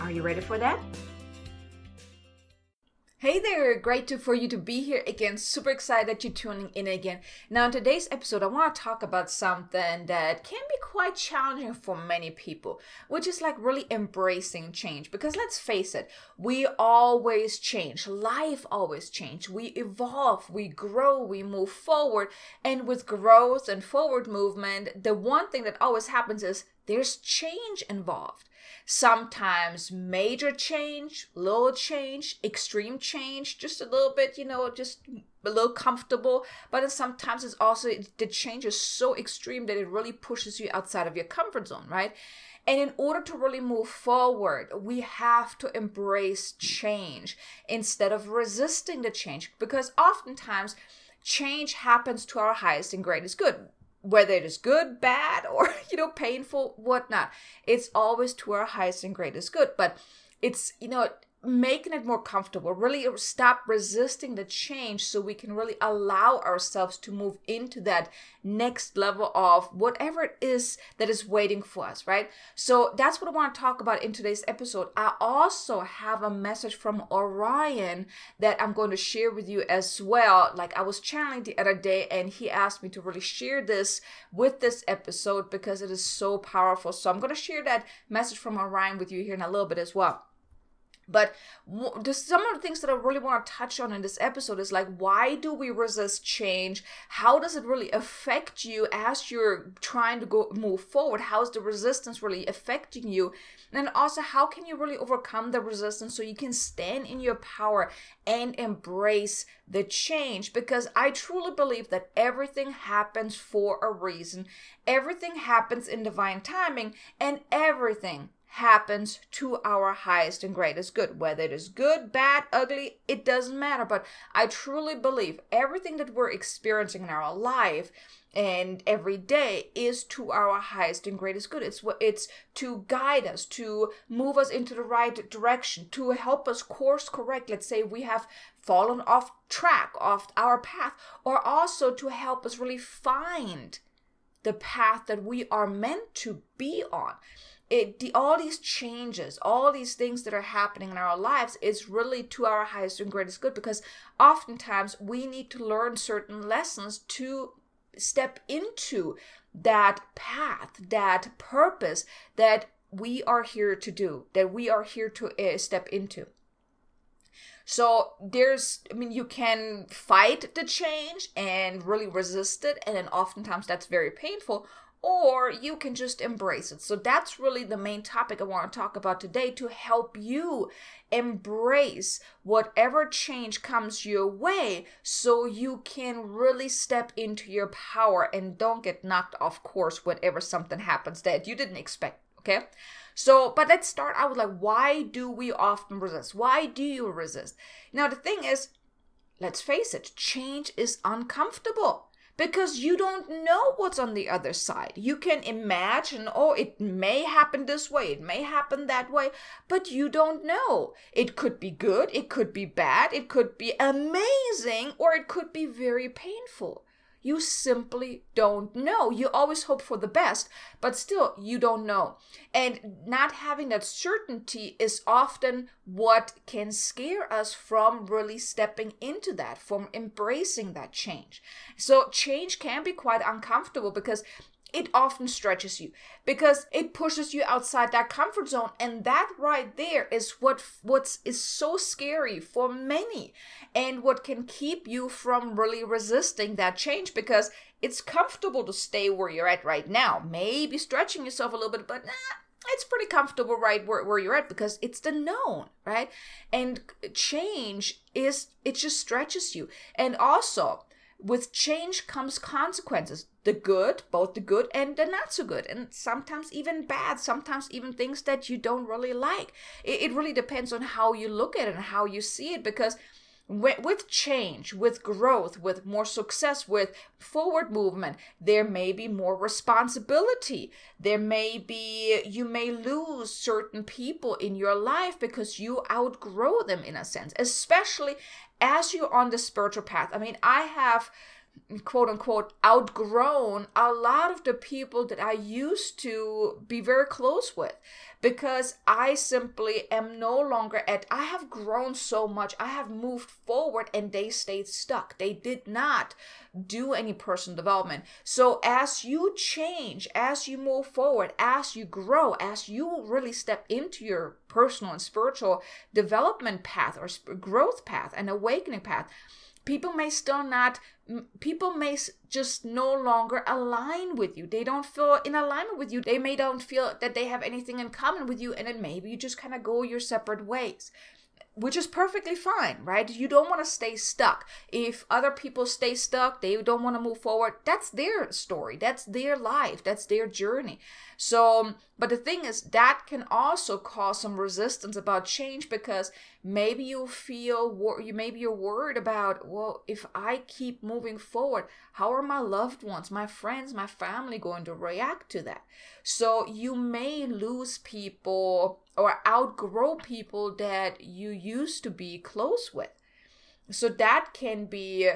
Are you ready for that? Hey there, great to, for you to be here again. Super excited that you're tuning in again. Now, in today's episode, I want to talk about something that can be quite challenging for many people, which is like really embracing change. Because let's face it, we always change. Life always change. We evolve, we grow, we move forward. And with growth and forward movement, the one thing that always happens is there's change involved. Sometimes major change, little change, extreme change, just a little bit, you know, just a little comfortable. But then sometimes it's also the change is so extreme that it really pushes you outside of your comfort zone, right? And in order to really move forward, we have to embrace change instead of resisting the change because oftentimes change happens to our highest and greatest good whether it is good, bad, or you know, painful, whatnot. It's always to our highest and greatest good. But it's you know, making it more comfortable, really stop resisting the change so we can really allow ourselves to move into that next level of whatever it is that is waiting for us, right? So that's what I want to talk about in today's episode. I also have a message from Orion that I'm going to share with you as well. Like I was channeling the other day and he asked me to really share this with this episode because it is so powerful. So I'm going to share that message from Orion with you here in a little bit as well. But just some of the things that I really want to touch on in this episode is like, why do we resist change? How does it really affect you as you're trying to go move forward? How is the resistance really affecting you? And also, how can you really overcome the resistance so you can stand in your power and embrace the change? Because I truly believe that everything happens for a reason, everything happens in divine timing, and everything happens to our highest and greatest good. Whether it is good, bad, ugly, it doesn't matter. But I truly believe everything that we're experiencing in our life and every day is to our highest and greatest good. It's it's to guide us, to move us into the right direction, to help us course correct. Let's say we have fallen off track, off our path, or also to help us really find the path that we are meant to be on it the, all these changes all these things that are happening in our lives is really to our highest and greatest good because oftentimes we need to learn certain lessons to step into that path that purpose that we are here to do that we are here to uh, step into. So there's, I mean, you can fight the change and really resist it, and then oftentimes that's very painful, or you can just embrace it. So that's really the main topic I want to talk about today to help you embrace whatever change comes your way so you can really step into your power and don't get knocked off course whenever something happens that you didn't expect. Okay. So, but let's start out with like, why do we often resist? Why do you resist? Now, the thing is, let's face it, change is uncomfortable because you don't know what's on the other side. You can imagine, oh, it may happen this way, it may happen that way, but you don't know. It could be good, it could be bad, it could be amazing, or it could be very painful. You simply don't know. You always hope for the best, but still, you don't know. And not having that certainty is often what can scare us from really stepping into that, from embracing that change. So, change can be quite uncomfortable because it often stretches you because it pushes you outside that comfort zone. And that right there is what what is so scary for many and what can keep you from really resisting that change because it's comfortable to stay where you're at right now. Maybe stretching yourself a little bit but nah, it's pretty comfortable right where, where you're at because it's the known right? And change is it just stretches you. And also with change comes consequences. The good both the good and the not so good. And sometimes even bad sometimes even things that you don't really like. It, it really depends on how you look at it and how you see it because with change, with growth, with more success, with forward movement, there may be more responsibility. There may be, you may lose certain people in your life because you outgrow them in a sense, especially as you're on the spiritual path. I mean, I have quote unquote outgrown a lot of the people that I used to be very close with because I simply am no longer at I have grown so much. I have moved forward and they stayed stuck. They did not do any personal development. So as you change as you move forward as you grow as you really step into your personal and spiritual development path or growth path and awakening path people may still not people may just no longer align with you. They don't feel in alignment with you. They may don't feel that they have anything in common with you and then maybe you just kind of go your separate ways which is perfectly fine, right? You don't want to stay stuck. If other people stay stuck, they don't want to move forward, that's their story, that's their life, that's their journey. So, but the thing is, that can also cause some resistance about change because maybe you feel you maybe you're worried about, well, if I keep moving forward, how are my loved ones, my friends, my family going to react to that? So you may lose people or outgrow people that you used to be close with. So that can be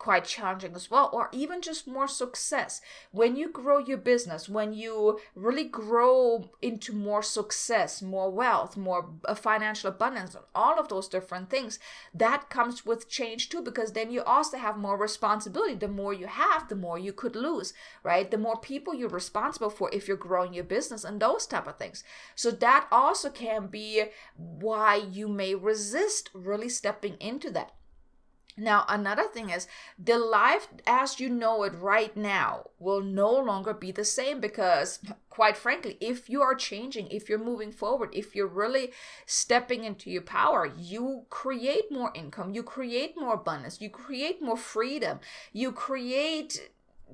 quite challenging as well, or even just more success. When you grow your business, when you really grow into more success, more wealth, more uh, financial abundance, and all of those different things, that comes with change too, because then you also have more responsibility. The more you have, the more you could lose, right? The more people you're responsible for if you're growing your business and those type of things. So that also can be why you may resist really stepping into that. Now, another thing is the life as you know it right now will no longer be the same because, quite frankly, if you are changing, if you're moving forward, if you're really stepping into your power, you create more income, you create more abundance, you create more freedom, you create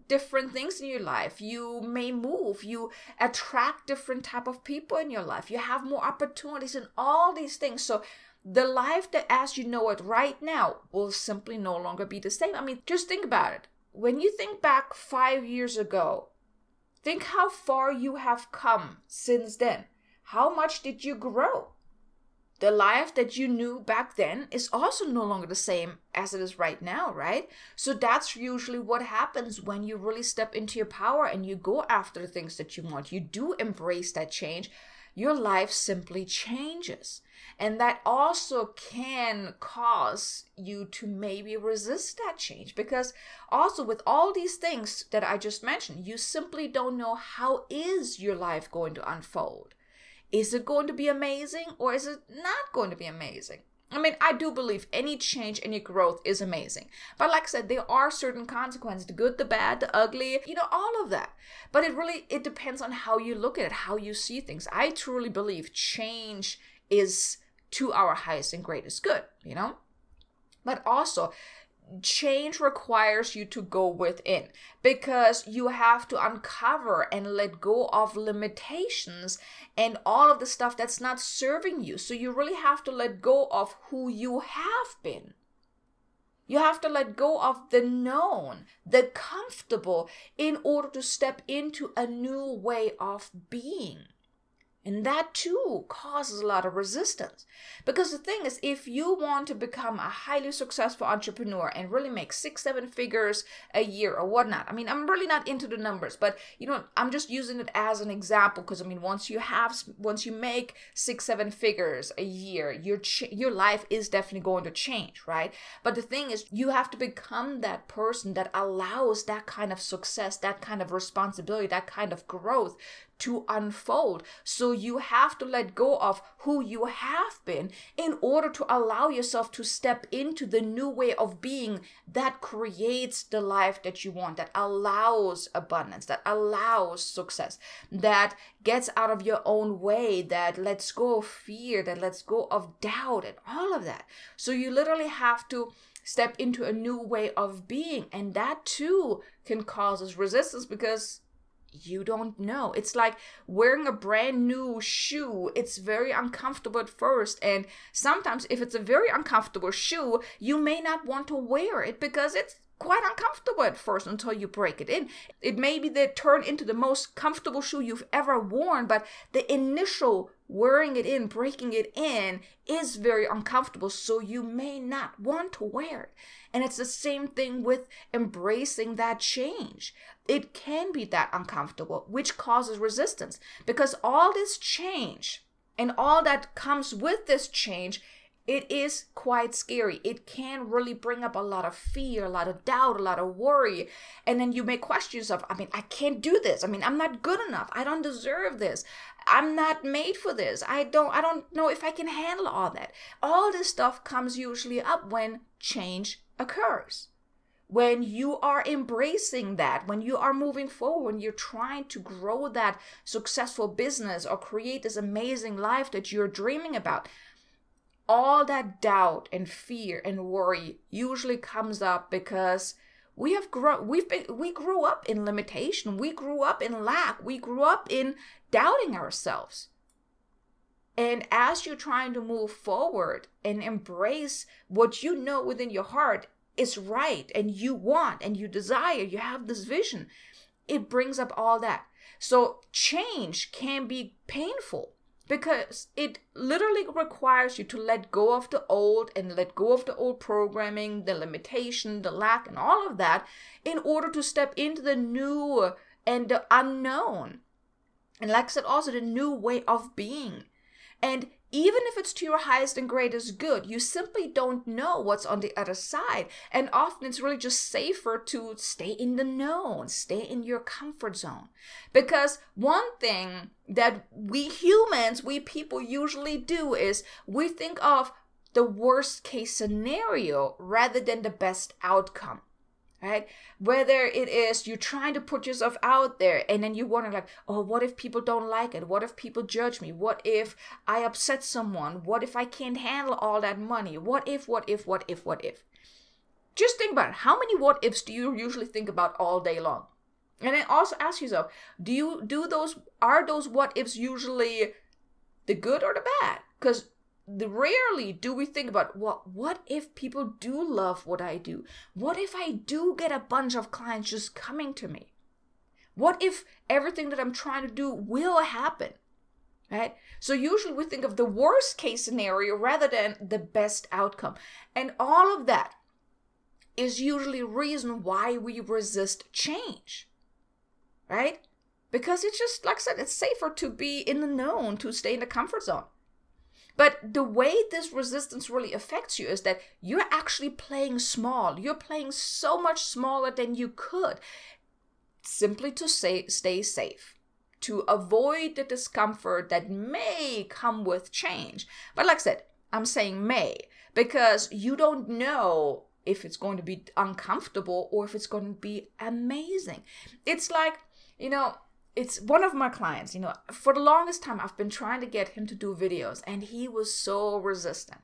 different things in your life. You may move you attract different type of people in your life you have more opportunities and all these things. So the life that as you know it right now will simply no longer be the same. I mean, just think about it. When you think back five years ago, think how far you have come since then. How much did you grow? The life that you knew back then is also no longer the same as it is right now, right? So that's usually what happens when you really step into your power and you go after the things that you want. You do embrace that change. Your life simply changes. And that also can cause you to maybe resist that change because also with all these things that I just mentioned, you simply don't know how is your life going to unfold. Is it going to be amazing or is it not going to be amazing? I mean, I do believe any change, any growth is amazing. But like I said, there are certain consequences, the good, the bad, the ugly, you know, all of that. But it really it depends on how you look at it, how you see things. I truly believe change is to our highest and greatest good, you know? But also, change requires you to go within because you have to uncover and let go of limitations and all of the stuff that's not serving you. So you really have to let go of who you have been. You have to let go of the known, the comfortable, in order to step into a new way of being. And that too causes a lot of resistance. Because the thing is, if you want to become a highly successful entrepreneur and really make six, seven figures a year or whatnot, I mean, I'm really not into the numbers, but you know, I'm just using it as an example because I mean, once you have, once you make six, seven figures a year, your ch- your life is definitely going to change, right? But the thing is, you have to become that person that allows that kind of success, that kind of responsibility, that kind of growth to unfold. So you have to let go of who you have been in order to allow yourself to step into the new way of being that creates the life that you want, that allows abundance, that allows success, that gets out of your own way, that lets go of fear, that lets go of doubt, and all of that. So you literally have to step into a new way of being. And that too can cause us resistance because you don't know. It's like wearing a brand new shoe. It's very uncomfortable at first. And sometimes, if it's a very uncomfortable shoe, you may not want to wear it because it's quite uncomfortable at first until you break it in. It may be that turn into the most comfortable shoe you've ever worn, but the initial wearing it in, breaking it in is very uncomfortable, so you may not want to wear it. And it's the same thing with embracing that change. It can be that uncomfortable, which causes resistance because all this change and all that comes with this change it is quite scary. It can really bring up a lot of fear, a lot of doubt, a lot of worry. And then you make questions of, I mean, I can't do this. I mean, I'm not good enough. I don't deserve this. I'm not made for this. I don't I don't know if I can handle all that. All this stuff comes usually up when change occurs. When you are embracing that, when you are moving forward, when you're trying to grow that successful business or create this amazing life that you're dreaming about, all that doubt and fear and worry usually comes up because we have grown we've been we grew up in limitation. We grew up in lack. We grew up in doubting ourselves. And as you're trying to move forward and embrace what you know within your heart is right and you want and you desire you have this vision it brings up all that so change can be painful because it literally requires you to let go of the old and let go of the old programming, the limitation, the lack, and all of that in order to step into the new and the unknown. And like I said, also the new way of being. And even if it's to your highest and greatest good, you simply don't know what's on the other side. And often it's really just safer to stay in the known, stay in your comfort zone. Because one thing that we humans, we people usually do is we think of the worst case scenario rather than the best outcome right? Whether it is you're trying to put yourself out there and then you wonder, like, oh, what if people don't like it? What if people judge me? What if I upset someone? What if I can't handle all that money? What if, what if, what if, what if? Just think about it. How many what ifs do you usually think about all day long? And then also ask yourself, do you do those are those what ifs usually the good or the bad? Because rarely do we think about what what if people do love what I do? What if I do get a bunch of clients just coming to me? What if everything that I'm trying to do will happen? Right? So usually we think of the worst case scenario rather than the best outcome. And all of that is usually reason why we resist change. Right? Because it's just like I said, it's safer to be in the known, to stay in the comfort zone. But the way this resistance really affects you is that you're actually playing small. You're playing so much smaller than you could simply to say, stay safe, to avoid the discomfort that may come with change. But like I said, I'm saying may because you don't know if it's going to be uncomfortable or if it's going to be amazing. It's like, you know, it's one of my clients, you know, for the longest time I've been trying to get him to do videos and he was so resistant.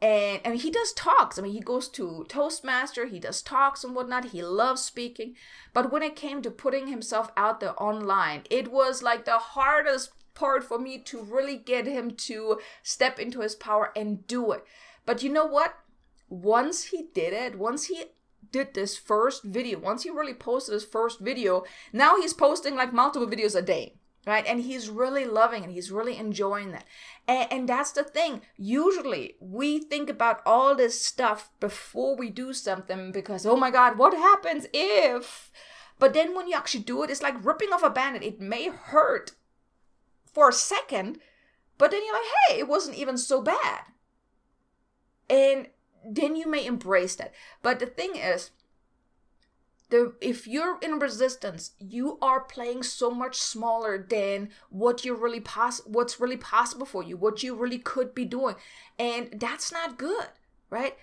And I mean he does talks. I mean he goes to Toastmaster, he does talks and whatnot. He loves speaking. But when it came to putting himself out there online, it was like the hardest part for me to really get him to step into his power and do it. But you know what? Once he did it, once he did this first video, once he really posted his first video, now he's posting like multiple videos a day. right? And he's really loving and he's really enjoying that. And, and, that's the thing. Usually we think about all this stuff before we do something because, oh my God, what happens if? But then when you actually do it, it's like ripping off a bandit. It may hurt for a second, but then you're like, hey, it wasn't even so bad. And then you may embrace that. But the thing is, the if you're in resistance you are playing so much smaller than what you really pos- what's really possible for you what you really could be doing. And that's not good right?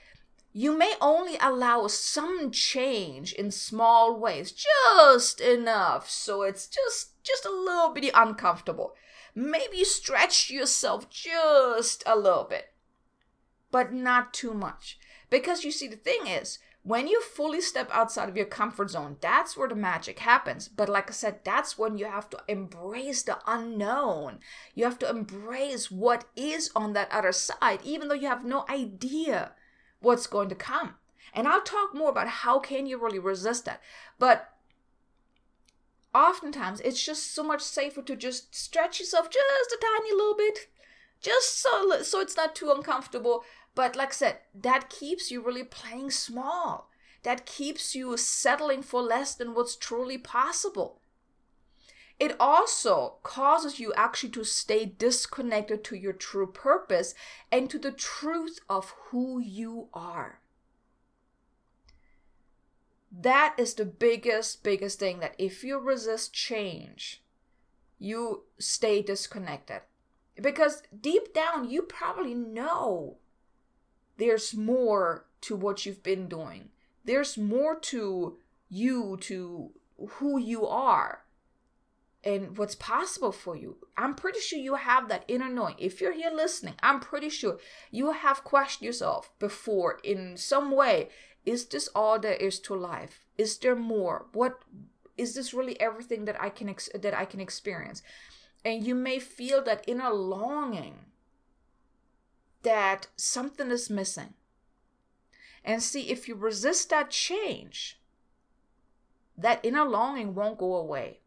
You may only allow some change in small ways just enough so it's just just a little bit uncomfortable. Maybe stretch yourself just a little bit but not too much because you see the thing is when you fully step outside of your comfort zone, that's where the magic happens. But like I said, that's when you have to embrace the unknown. You have to embrace what is on that other side, even though you have no idea what's going to come. And I'll talk more about how can you really resist that. But oftentimes it's just so much safer to just stretch yourself just a tiny little bit just so so it's not too uncomfortable but like I said, that keeps you really playing small. That keeps you settling for less than what's truly possible. It also causes you actually to stay disconnected to your true purpose and to the truth of who you are. That is the biggest, biggest thing that if you resist change, you stay disconnected. Because deep down, you probably know there's more to what you've been doing. There's more to you, to who you are, and what's possible for you. I'm pretty sure you have that inner knowing. If you're here listening, I'm pretty sure you have questioned yourself before in some way. Is this all there is to life? Is there more? What is this really everything that I can ex- that I can experience? And you may feel that inner longing that something is missing. And see, if you resist that change, that inner longing won't go away.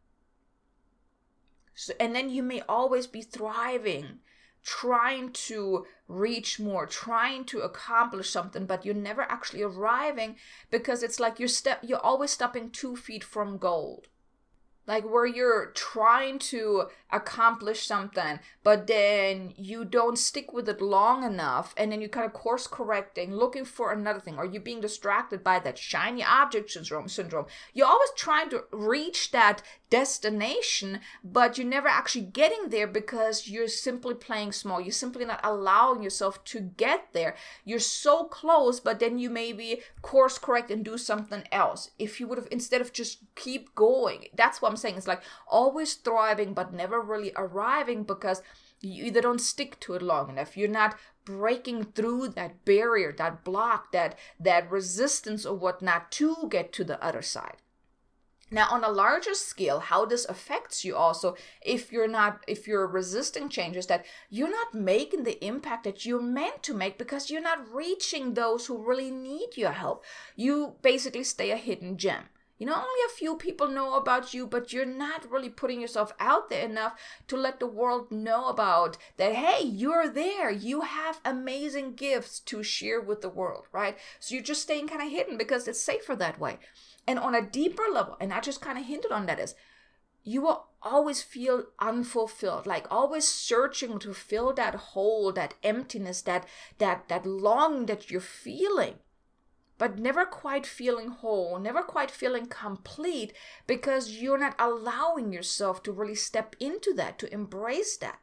So, and then you may always be thriving, trying to reach more, trying to accomplish something, but you're never actually arriving because it's like you're step you're always stepping two feet from gold like where you're trying to accomplish something but then you don't stick with it long enough and then you kind of course correcting looking for another thing. Or you being distracted by that shiny object syndrome syndrome? You're always trying to reach that destination but you're never actually getting there because you're simply playing small. You're simply not allowing yourself to get there. You're so close but then you maybe course correct and do something else. If you would have instead of just keep going that's what i'm saying it's like always thriving but never really arriving because you either don't stick to it long enough. You're not breaking through that barrier that block that that resistance or whatnot to get to the other side. Now on a larger scale how this affects you also if you're not if you're resisting changes that you're not making the impact that you're meant to make because you're not reaching those who really need your help. You basically stay a hidden gem you know only a few people know about you but you're not really putting yourself out there enough to let the world know about that hey you're there. You have amazing gifts to share with the world right? So you're just staying kind of hidden because it's safer that way. And on a deeper level, and I just kind of hinted on that is you will always feel unfulfilled, like always searching to fill that hole, that emptiness, that that that longing that you're feeling but never quite feeling whole, never quite feeling complete because you're not allowing yourself to really step into that, to embrace that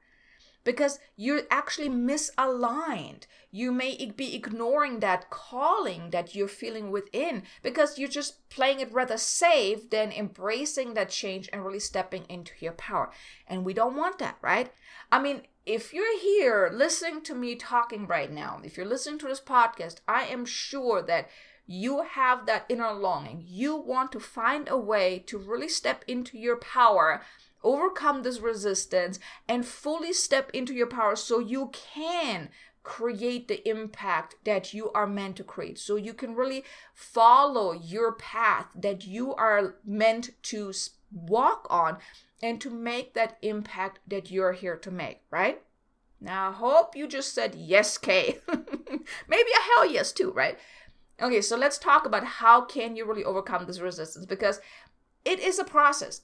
because you're actually misaligned. You may be ignoring that calling that you're feeling within because you're just playing it rather safe than embracing that change and really stepping into your power. And we don't want that, right? I mean, if you're here listening to me talking right now, if you're listening to this podcast, I am sure that you have that inner longing. You want to find a way to really step into your power overcome this resistance and fully step into your power so you can create the impact that you are meant to create. So you can really follow your path that you are meant to walk on and to make that impact that you're here to make, right? Now, I hope you just said yes, Kay. Maybe a hell yes too, right? Okay, so let's talk about how can you really overcome this resistance because it is a process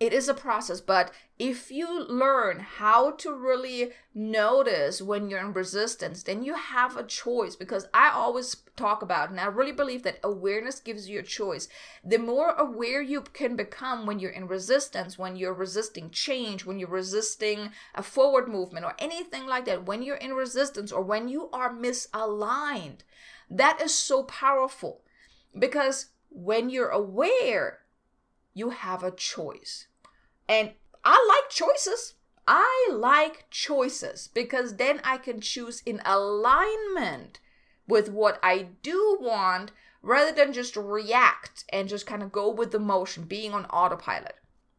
it is a process but if you learn how to really notice when you're in resistance then you have a choice because i always talk about and i really believe that awareness gives you a choice. The more aware you can become when you're in resistance when you're resisting change when you're resisting a forward movement or anything like that when you're in resistance or when you are misaligned that is so powerful. Because when you're aware you have a choice and I like choices. I like choices because then I can choose in alignment with what I do want rather than just react and just kind of go with the motion, being on autopilot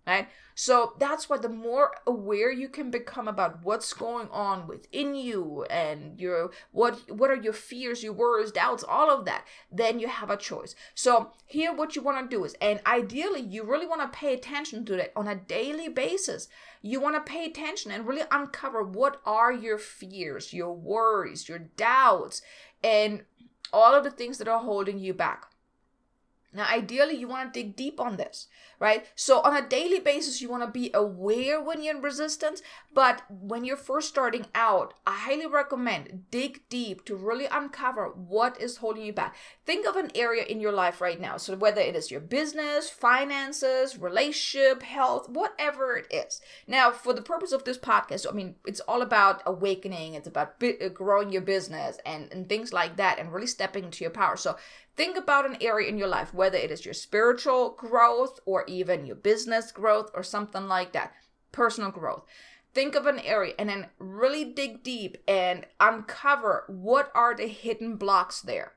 right so that's why the more aware you can become about what's going on within you and your what what are your fears your worries doubts all of that then you have a choice. So here what you want to do is and ideally you really want to pay attention to that on a daily basis. You want to pay attention and really uncover what are your fears your worries your doubts and all of the things that are holding you back now, ideally, you want to dig deep on this, right? So, on a daily basis, you want to be aware when you're in resistance. But when you're first starting out, I highly recommend dig deep to really uncover what is holding you back. Think of an area in your life right now. So, whether it is your business, finances, relationship, health, whatever it is. Now, for the purpose of this podcast, I mean, it's all about awakening, it's about bi- growing your business and, and things like that, and really stepping into your power. So, Think about an area in your life, whether it is your spiritual growth or even your business growth or something like that, personal growth. Think of an area and then really dig deep and uncover what are the hidden blocks there.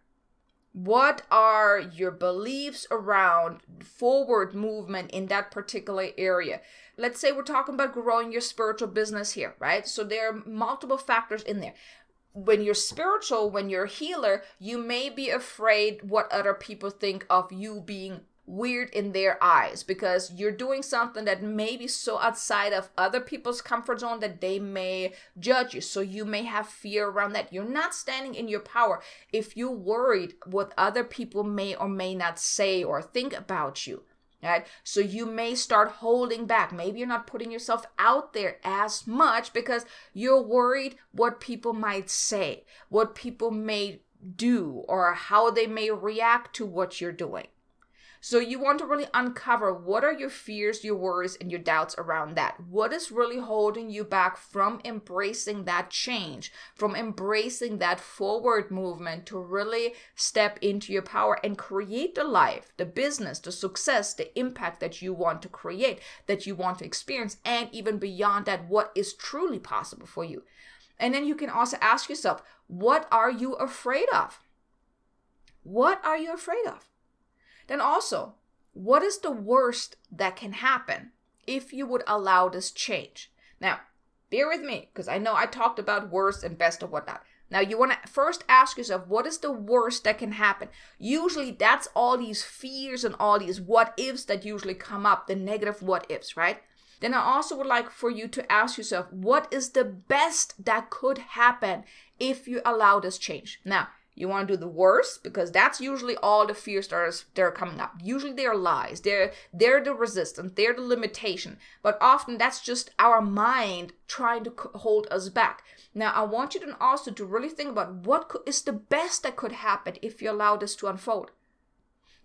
What are your beliefs around forward movement in that particular area? Let's say we're talking about growing your spiritual business here, right? So there are multiple factors in there when you're spiritual, when you're a healer, you may be afraid what other people think of you being weird in their eyes because you're doing something that may be so outside of other people's comfort zone that they may judge you. So you may have fear around that. You're not standing in your power if you're worried what other people may or may not say or think about you right? So you may start holding back. Maybe you're not putting yourself out there as much because you're worried what people might say, what people may do, or how they may react to what you're doing. So you want to really uncover what are your fears, your worries, and your doubts around that. What is really holding you back from embracing that change, from embracing that forward movement to really step into your power and create the life, the business, the success, the impact that you want to create, that you want to experience, and even beyond that, what is truly possible for you. And then you can also ask yourself, what are you afraid of? What are you afraid of? Then also, what is the worst that can happen if you would allow this change? Now, bear with me because I know I talked about worst and best and whatnot. Now, you want to first ask yourself, what is the worst that can happen? Usually, that's all these fears and all these what ifs that usually come up, the negative what ifs, right? Then I also would like for you to ask yourself, what is the best that could happen if you allow this change? Now, you want to do the worst because that's usually all the fears that are, that are coming up. Usually they're lies. They're they're the resistance. They're the limitation. But often that's just our mind trying to hold us back. Now I want you to also to really think about what is the best that could happen if you allow this to unfold.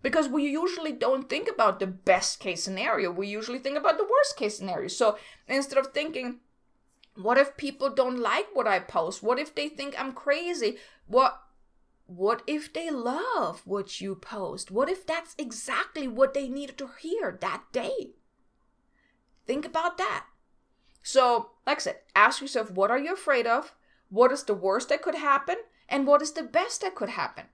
Because we usually don't think about the best case scenario. We usually think about the worst case scenario. So instead of thinking, what if people don't like what I post? What if they think I'm crazy? What what if they love what you post? What if that's exactly what they needed to hear that day? Think about that. So, like I said, ask yourself what are you afraid of? What is the worst that could happen? And what is the best that could happen?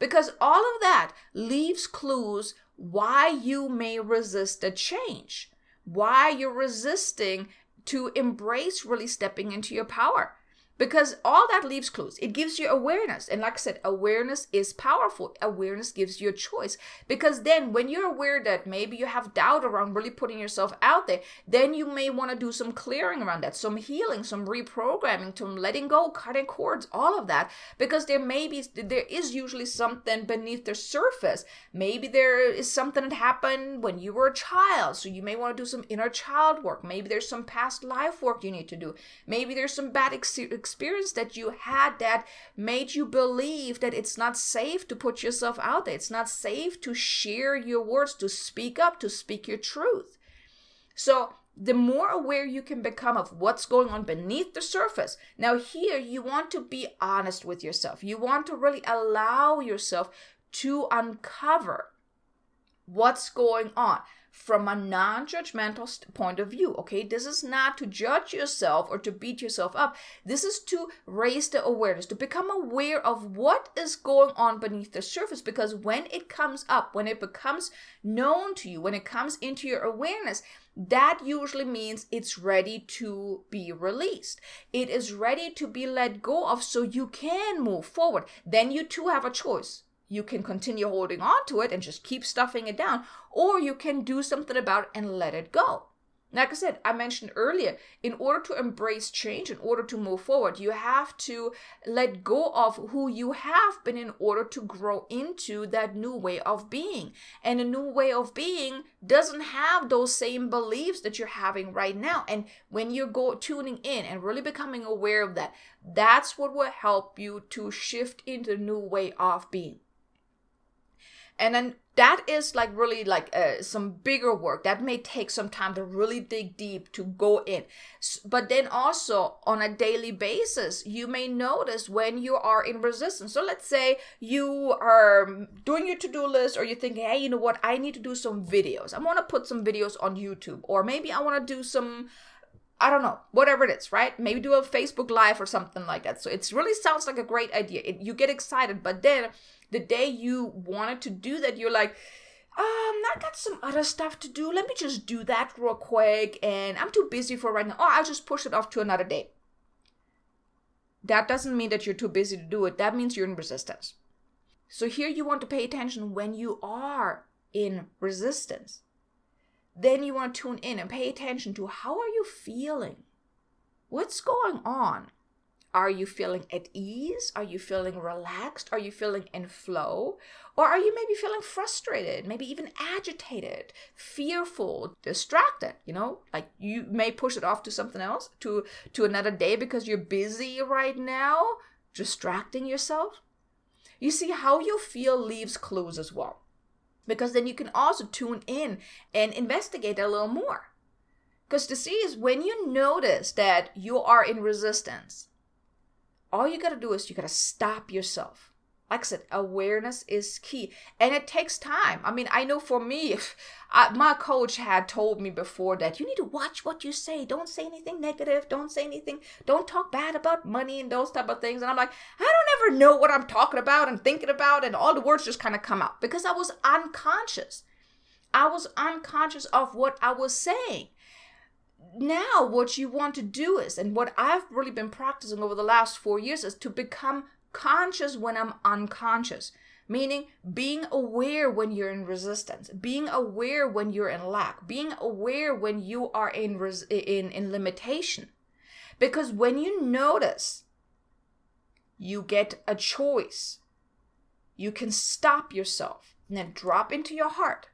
Because all of that leaves clues why you may resist a change, why you're resisting to embrace really stepping into your power. Because all that leaves clues. It gives you awareness. And like I said, awareness is powerful. Awareness gives you a choice. Because then when you're aware that maybe you have doubt around really putting yourself out there, then you may want to do some clearing around that, some healing, some reprogramming, some letting go, cutting cords, all of that. Because there may be, there is usually something beneath the surface. Maybe there is something that happened when you were a child. So you may want to do some inner child work. Maybe there's some past life work you need to do. Maybe there's some bad experience experience that you had that made you believe that it's not safe to put yourself out there. It's not safe to share your words, to speak up, to speak your truth. So, the more aware you can become of what's going on beneath the surface. Now, here you want to be honest with yourself. You want to really allow yourself to uncover what's going on from a non judgmental point of view. Okay, this is not to judge yourself or to beat yourself up. This is to raise the awareness, to become aware of what is going on beneath the surface. Because when it comes up, when it becomes known to you, when it comes into your awareness, that usually means it's ready to be released. It is ready to be let go of so you can move forward. Then you too have a choice you can continue holding on to it and just keep stuffing it down, or you can do something about it and let it go. Like I said, I mentioned earlier, in order to embrace change, in order to move forward, you have to let go of who you have been in order to grow into that new way of being. And a new way of being doesn't have those same beliefs that you're having right now. And when you're go tuning in and really becoming aware of that, that's what will help you to shift into a new way of being and then that is like really like uh, some bigger work. That may take some time to really dig deep to go in. But then also on a daily basis you may notice when you are in resistance. So let's say you are doing your to-do list or you think hey you know what? I need to do some videos. I want to put some videos on youtube or maybe i want to do some I don't know, whatever it is, right? Maybe do a Facebook Live or something like that. So it really sounds like a great idea. It, you get excited, but then the day you wanted to do that, you're like, um, I got some other stuff to do. Let me just do that real quick. And I'm too busy for right now. Oh, I'll just push it off to another day. That doesn't mean that you're too busy to do it. That means you're in resistance. So here you want to pay attention when you are in resistance. Then you want to tune in and pay attention to how are you feeling? What's going on? Are you feeling at ease? Are you feeling relaxed? Are you feeling in flow? Or are you maybe feeling frustrated, maybe even agitated, fearful, distracted, you know? Like you may push it off to something else, to to another day because you're busy right now, distracting yourself. You see how you feel leaves clues as well. Because then you can also tune in and investigate a little more. Because to see is when you notice that you are in resistance, all you got to do is you got to stop yourself like I said, awareness is key, and it takes time. I mean, I know for me, I, my coach had told me before that you need to watch what you say. Don't say anything negative. Don't say anything. Don't talk bad about money and those type of things. And I'm like, I don't ever know what I'm talking about and thinking about, and all the words just kind of come out because I was unconscious. I was unconscious of what I was saying now what you want to do is and what i've really been practicing over the last four years is to become conscious when i'm unconscious meaning being aware when you're in resistance being aware when you're in lack being aware when you are in res- in in limitation. Because when you notice you get a choice. You can stop yourself. And then drop into your heart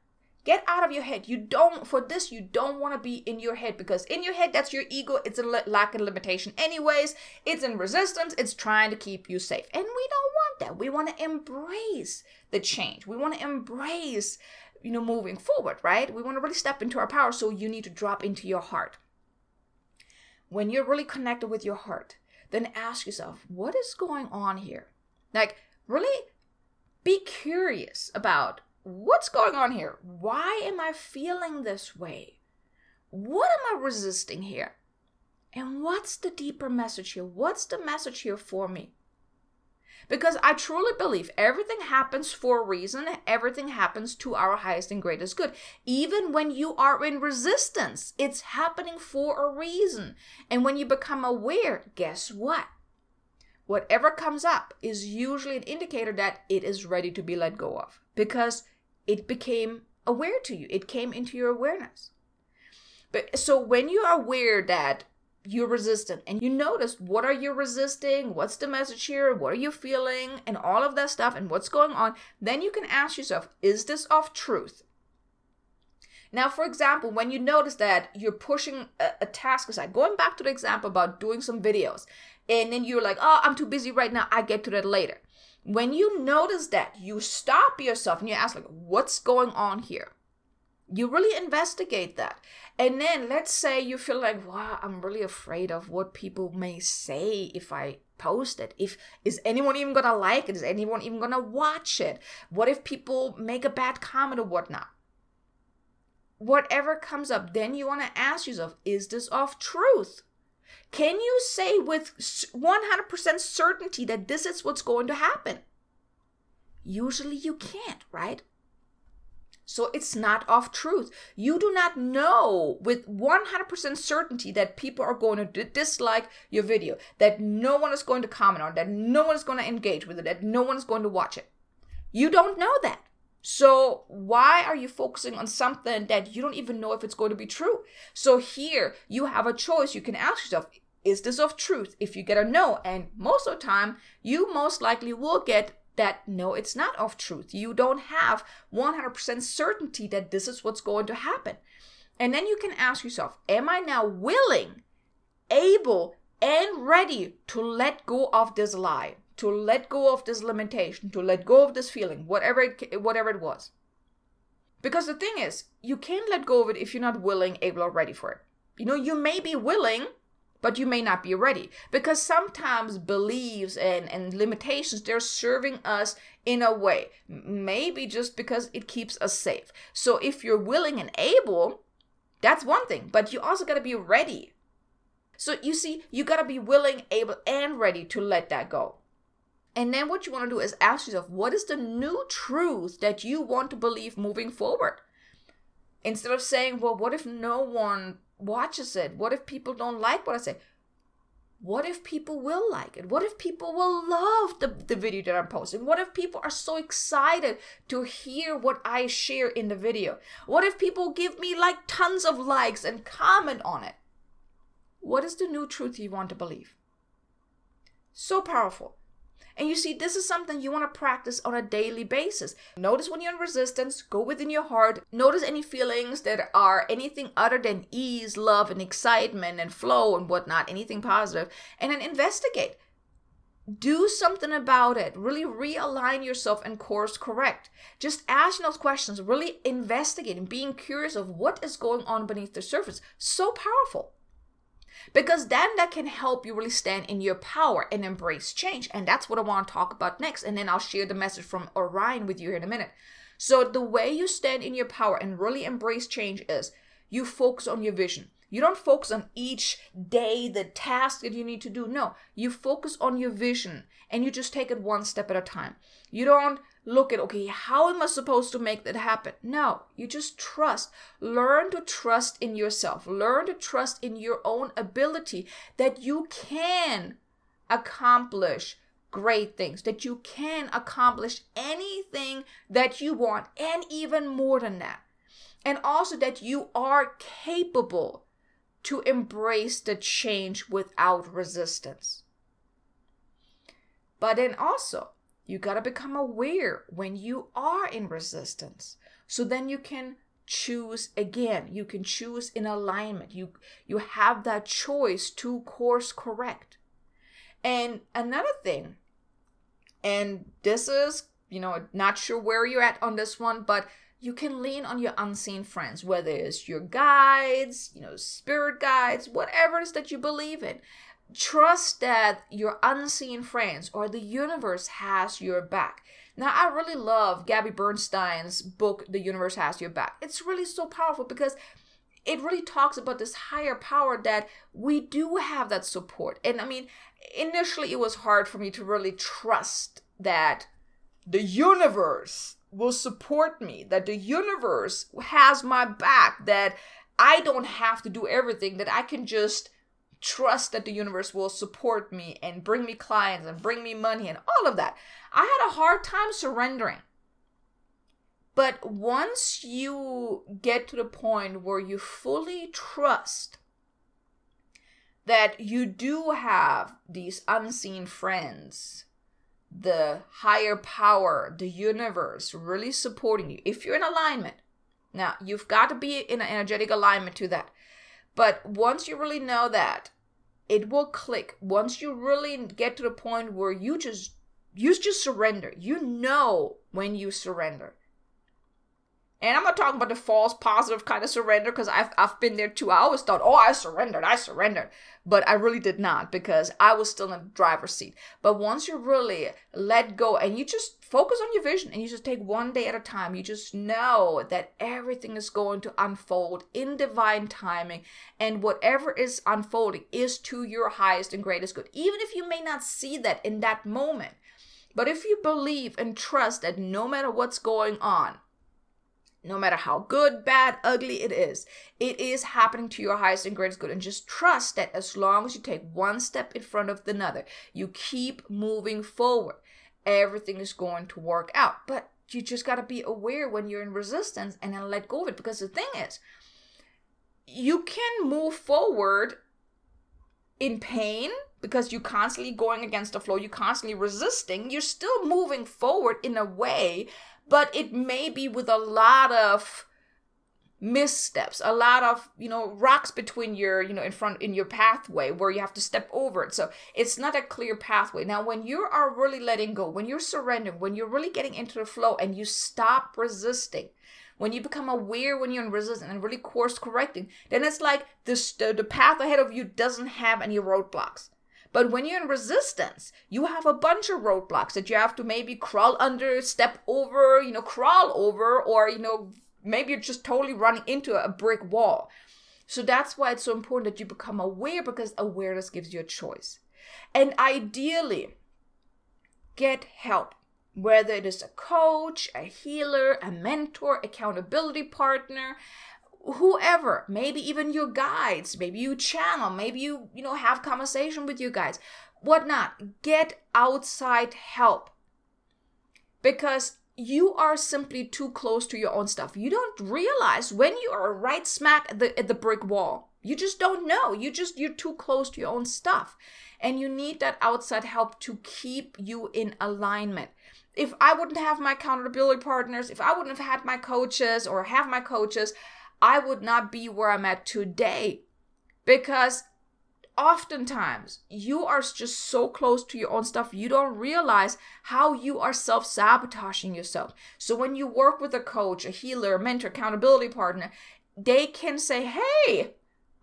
Get out of your head. You don't, for this, you don't want to be in your head because in your head, that's your ego. It's a lack of limitation, anyways. It's in resistance. It's trying to keep you safe. And we don't want that. We want to embrace the change. We want to embrace, you know, moving forward, right? We want to really step into our power. So you need to drop into your heart. When you're really connected with your heart, then ask yourself, what is going on here? Like, really be curious about what's going on here? Why am I feeling this way? What am I resisting here? And what's the deeper message here? What's the message here for me? Because I truly believe everything happens for a reason, everything happens to our highest and greatest good. Even when you are in resistance, it's happening for a reason. And when you become aware, guess what? Whatever comes up is usually an indicator that it is ready to be let go of because it became aware to you. It came into your awareness. But so when you are aware that you're resistant and you notice what are you resisting, what's the message here, what are you feeling, and all of that stuff and what's going on, then you can ask yourself, is this of truth? Now, for example, when you notice that you're pushing a, a, task aside, going back to the example about doing some videos, and then you're like, oh, I'm too busy right now, I get to that later. When you notice that, you stop yourself and you ask, like, what's going on here? You really investigate that. And then let's say you feel like, wow, I'm really afraid of what people may say if I post it. If is anyone even gonna like it? Is anyone even gonna watch it? What if people make a bad comment or whatnot? whatever comes up, then you want to ask yourself, is this of truth? Can you say with 100% certainty that this is what's going to happen? Usually you can't, right? So it's not of truth. You do not know with 100% certainty that people are going to dislike your video, that no one is going to comment on, that no one is going to engage with it, that no one is going to watch it. You don't know that. So, why are you focusing on something that you don't even know if it's going to be true? So, here you have a choice. You can ask yourself, is this of truth? If you get a no, and most of the time, you most likely will get that no, it's not of truth. You don't have 100% certainty that this is what's going to happen. And then you can ask yourself, am I now willing, able, and ready to let go of this lie? To let go of this limitation, to let go of this feeling, whatever it, whatever it was. Because the thing is, you can't let go of it if you're not willing, able, or ready for it. You know, you may be willing, but you may not be ready. Because sometimes beliefs and, and limitations, they're serving us in a way. Maybe just because it keeps us safe. So if you're willing and able, that's one thing. But you also got to be ready. So you see, you got to be willing, able, and ready to let that go. And then what you want to do is ask yourself, what is the new truth that you want to believe moving forward? Instead of saying, well, what if no one watches it? What if people don't like what I say? What if people will like it? What if people will love the, the video that I'm posting? What if people are so excited to hear what I share in the video? What if people give me like tons of likes and comment on it? What is the new truth you want to believe? So powerful. And you see, this is something you want to practice on a daily basis. Notice when you're in resistance, go within your heart. Notice any feelings that are anything other than ease, love, and excitement and flow and whatnot, anything positive, and then investigate. Do something about it. Really realign yourself and course correct. Just asking those questions, really investigating, being curious of what is going on beneath the surface. So powerful because then that can help you really stand in your power and embrace change. And that's what I want to talk about next. And then I'll share the message from Orion with you in a minute. So, the way you stand in your power and really embrace change is you focus on your vision. You don't focus on each day, the task that you need to do. No, you focus on your vision and you just take it one step at a time. You don't look at, okay, how am I supposed to make that happen? No, you just trust. Learn to trust in yourself. Learn to trust in your own ability that you can accomplish great things, that you can accomplish anything that you want, and even more than that. And also that you are capable to embrace the change without resistance. But then also, you got to become aware when you are in resistance. So then you can choose again. You can choose in alignment. You you have that choice to course correct. And another thing, and this is, you know, not sure where you're at on this one, but you can lean on your unseen friends, whether it's your guides, you know, spirit guides, whatever it is that you believe in trust that your unseen friends or the universe has your back. Now, I really love Gabby Bernstein's book, The Universe Has Your Back. It's really so powerful because it really talks about this higher power that we do have that support. And I mean, initially it was hard for me to really trust that the universe will support me, that the universe has my back, that I don't have to do everything, that I can just trust that the universe will support me and bring me clients and bring me money and all of that. I had a hard time surrendering. But once you get to the point where you fully trust that you do have these unseen friends, the higher power, the universe really supporting you, if you're in alignment, now you've got to be in an energetic alignment to that. But once you really know that, it will click. Once you really get to the point where you just you just surrender. You know when you surrender. And I'm not talking about the false positive kind of surrender because I've, I've been there too. I always thought, oh, I surrendered, I surrendered. But I really did not because I was still in the driver's seat. But once you really let go and you just focus on your vision and you just take one day at a time, you just know that everything is going to unfold in divine timing. And whatever is unfolding is to your highest and greatest good. Even if you may not see that in that moment. But if you believe and trust that no matter what's going on, no matter how good, bad, ugly it is, it is happening to your highest and greatest good. And just trust that as long as you take one step in front of another, you keep moving forward, everything is going to work out. But you just got to be aware when you're in resistance and then let go of it. Because the thing is, you can move forward in pain because you're constantly going against the flow, you're constantly resisting, you're still moving forward in a way but it may be with a lot of missteps a lot of you know rocks between your you know in front in your pathway where you have to step over it. So it's not a clear pathway. Now when you are really letting go when you're surrendering when you're really getting into the flow and you stop resisting when you become aware when you're in resistance and really course correcting then it's like this the, the path ahead of you doesn't have any roadblocks but when you're in resistance, you have a bunch of roadblocks that you have to maybe crawl under, step over, you know, crawl over, or, you know, maybe you're just totally running into a brick wall. So that's why it's so important that you become aware because awareness gives you a choice. And ideally, get help, whether it is a coach, a healer, a mentor, accountability partner, whoever maybe even your guides maybe you channel maybe you you know have conversation with your guides whatnot. Get outside help. Because you are simply too close to your own stuff. You don't realize when you are right smack at the, at the brick wall. You just don't know. You just you're too close to your own stuff. And you need that outside help to keep you in alignment. If i wouldn't have my accountability partners if i wouldn't have had my coaches or have my coaches I would not be where I'm at today because oftentimes you are just so close to your own stuff you don't realize how you are self-sabotaging yourself. So when you work with a coach a healer a mentor accountability partner they can say hey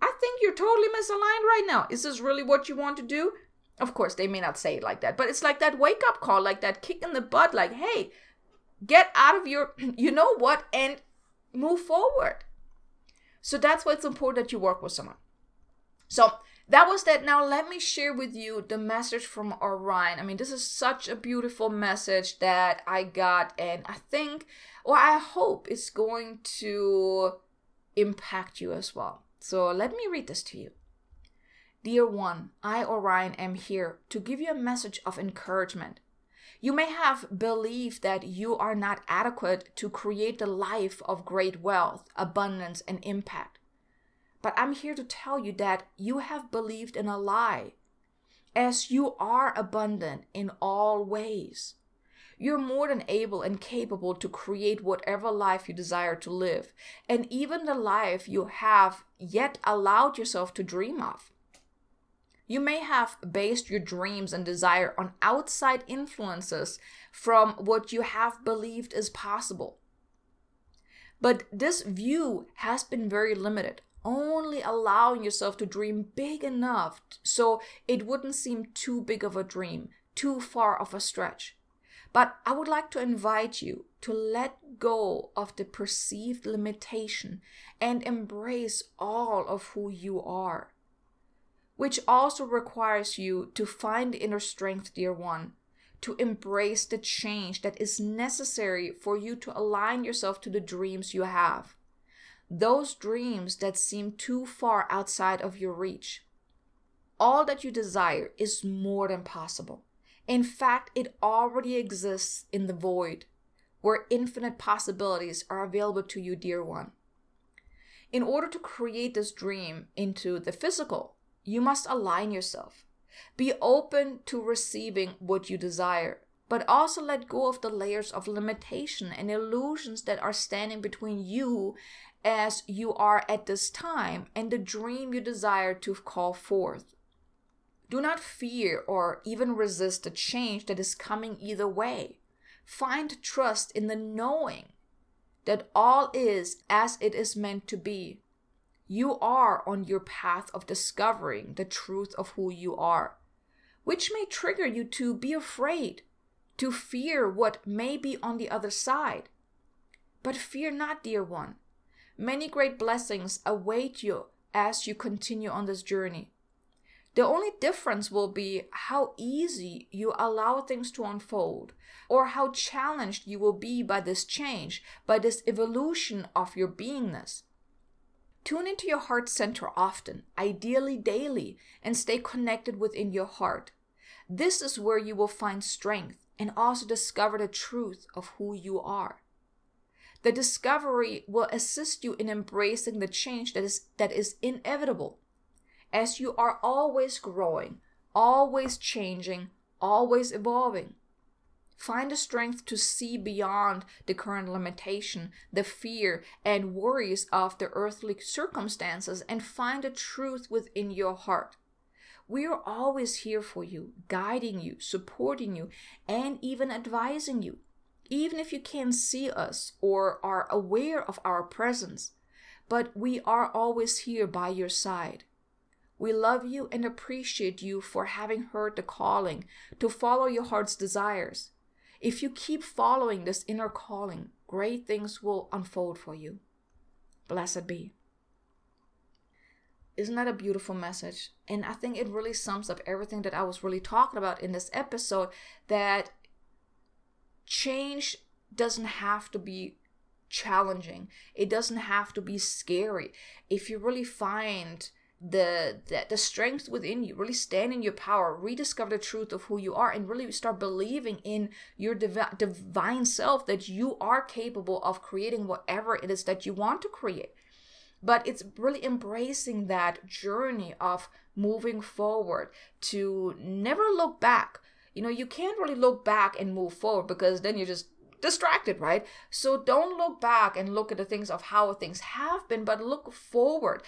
i think you're totally misaligned right now. Is this really what you want to do? Of course they may not say it like that but it's like that wake up call like that kick in the butt like hey get out of your you know what and move forward so that's why it's important that you work with someone. So that was that. Now let me share with you the message from Orion. I mean, this is such a beautiful message that I got, and I think, or I hope, it's going to impact you as well. So let me read this to you. Dear one, I, Orion, am here to give you a message of encouragement. You may have believed that you are not adequate to create the life of great wealth, abundance, and impact. But I'm here to tell you that you have believed in a lie, as you are abundant in all ways. You're more than able and capable to create whatever life you desire to live, and even the life you have yet allowed yourself to dream of. You may have based your dreams and desire on outside influences from what you have believed is possible. But this view has been very limited, only allowing yourself to dream big enough so it wouldn't seem too big of a dream, too far of a stretch. But I would like to invite you to let go of the perceived limitation and embrace all of who you are which also requires you to find inner strength, dear one, to embrace the change that is necessary for you to align yourself to the dreams you have. Those dreams that seem too far outside of your reach. all that you desire is more than possible. In fact, it already exists in the void, where infinite possibilities are available to you, dear one. In order to create this dream into the physical, you must align yourself. Be open to receiving what you desire, but also let go of the layers of limitation and illusions that are standing between you as you are at this time and the dream you desire to call forth. Do not fear or even resist the change that is coming either way. Find trust in the knowing that all is as it is meant to be. You are on your path of discovering the truth of who you are, which may trigger you to be afraid, to fear what may be on the other side. But fear not, dear one. Many great blessings await you as you continue on this journey. The only difference will be how easy you allow things to unfold, or how challenged you will be by this change, by this evolution of your beingness. Tune into your heart center often, ideally daily, and stay connected within your heart. This is where you will find strength and also discover the truth of who you are. The discovery will assist you in embracing the change that is, that is inevitable as you are always growing, always changing, always evolving. Find the strength to see beyond the current limitation, the fear and worries of the earthly circumstances, and find the truth within your heart. We are always here for you, guiding you, supporting you, and even advising you. Even if you can't see us or are aware of our presence, but we are always here by your side. We love you and appreciate you for having heard the calling to follow your heart's desires. If you keep following this inner calling, great things will unfold for you. Blessed be. Isn't that a beautiful message? And I think it really sums up everything that I was really talking about in this episode that change doesn't have to be challenging, it doesn't have to be scary. If you really find the, the the strength within you really stand in your power rediscover the truth of who you are and really start believing in your divi- divine self that you are capable of creating whatever it is that you want to create. But it's really embracing that journey of moving forward to never look back. You know you can't really look back and move forward because then you're just distracted, right? So don't look back and look at the things of how things have been, but look forward.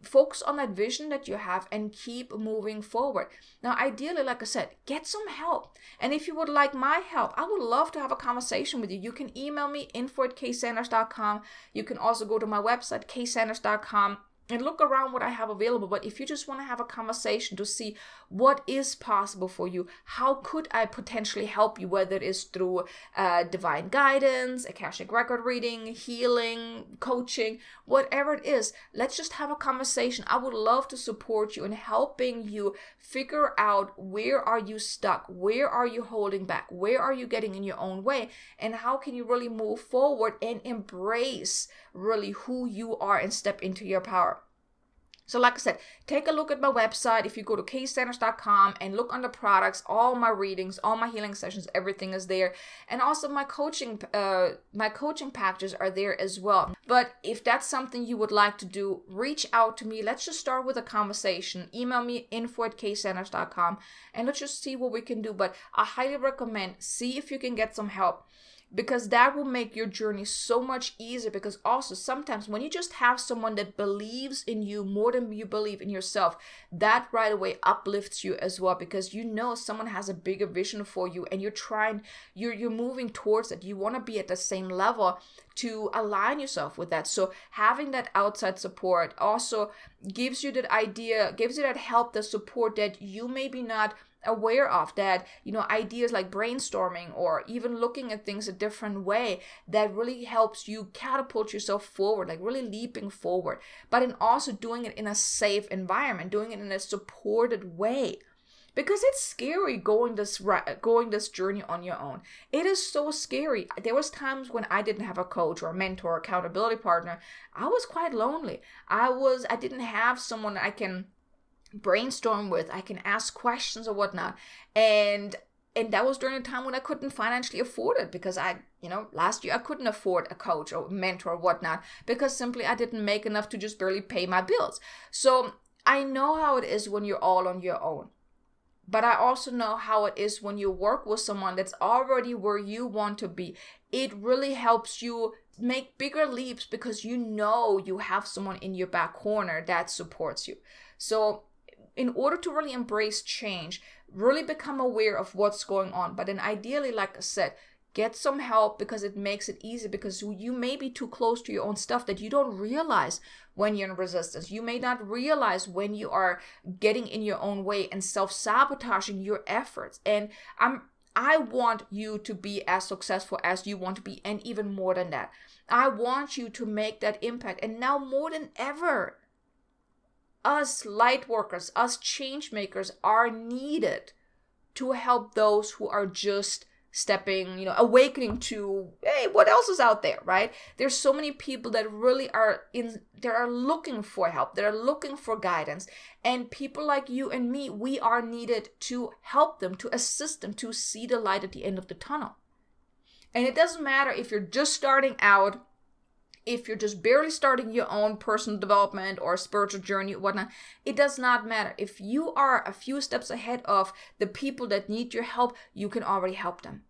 Focus on that vision that you have and keep moving forward. Now, ideally, like I said, get some help. And if you would like my help, I would love to have a conversation with you. You can email me info at ksanders.com. You can also go to my website, ksanders.com and look around what I have available. But if you just want to have a conversation to see what is possible for you, how could I potentially help you, whether it is through uh, divine guidance, Akashic record reading, healing, coaching, whatever it is, let's just have a conversation. I would love to support you in helping you figure out where are you stuck, where are you holding back, where are you getting in your own way, and how can you really move forward and embrace really who you are and step into your power. So, like I said, take a look at my website. If you go to ksanders.com and look under products, all my readings, all my healing sessions, everything is there, and also my coaching, uh, my coaching packages are there as well. But if that's something you would like to do, reach out to me. Let's just start with a conversation. Email me info at ksanders.com and let's just see what we can do. But I highly recommend see if you can get some help because that will make your journey so much easier because also sometimes when you just have someone that believes in you more than you believe in yourself that right away uplifts you as well because you know someone has a bigger vision for you and you're trying you're you're moving towards it you want to be at the same level to align yourself with that. So having that outside support also gives you that idea gives you that help the support that you maybe not aware of that you know ideas like brainstorming or even looking at things a different way that really helps you catapult yourself forward like really leaping forward but in also doing it in a safe environment doing it in a supported way. Because it's scary going this going this journey on your own. It is so scary. There was times when i didn't have a coach or a mentor or accountability partner. I was quite lonely. I was i didn't have someone i can brainstorm with, I can ask questions or whatnot. And and that was during a time when I couldn't financially afford it because I, you know, last year I couldn't afford a coach or mentor or whatnot because simply I didn't make enough to just barely pay my bills. So I know how it is when you're all on your own. But I also know how it is when you work with someone that's already where you want to be. It really helps you make bigger leaps because you know you have someone in your back corner that supports you. So, in order to really embrace change, really become aware of what's going on. But then, ideally, like I said, get some help because it makes it easy because you may be too close to your own stuff that you don't realize when you're in resistance. You may not realize when you are getting in your own way and self-sabotaging your efforts. And I'm I want you to be as successful as you want to be and even more than that. I want you to make that impact and now more than ever us light workers, us change makers are needed to help those who are just stepping, you know, awakening to, hey, what else is out there, right? There's so many people that really are in, they are looking for help, they're looking for guidance. And people like you and me, we are needed to help them, to assist them to see the light at the end of the tunnel. And it doesn't matter if you're just starting out if you're just barely starting your own personal development or spiritual journey whatnot, it does not matter. If you are a few steps ahead of the people that need your help, you can already help them.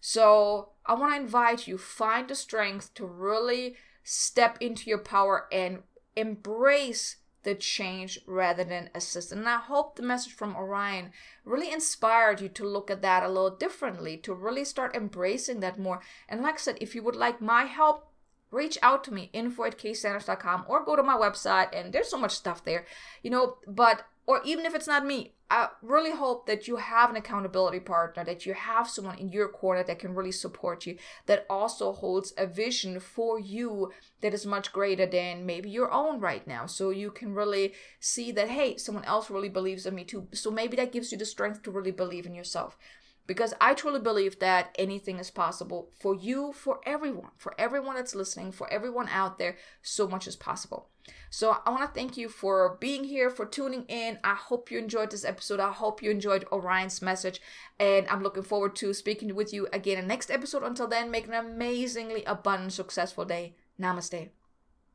So I want to invite you, find the strength to really step into your power and embrace the change rather than assist. And I hope the message from Orion really inspired you to look at that a little differently, to really start embracing that more. And like I said, if you would like my help, reach out to me, info at ksanders.com, or go to my website, and there's so much stuff there, you know. But, or even if it's not me, I really hope that you have an accountability partner, that you have someone in your corner that can really support you, that also holds a vision for you that is much greater than maybe your own right now. So you can really see that, hey, someone else really believes in me too. So maybe that gives you the strength to really believe in yourself because I truly believe that anything is possible for you, for everyone, for everyone that's listening, for everyone out there. So much is possible. So I want to thank you for being here, for tuning in. I hope you enjoyed this episode. I hope you enjoyed Orion's message. And I'm looking forward to speaking with you again in next episode. Until then, make an amazingly abundant, successful day. Namaste.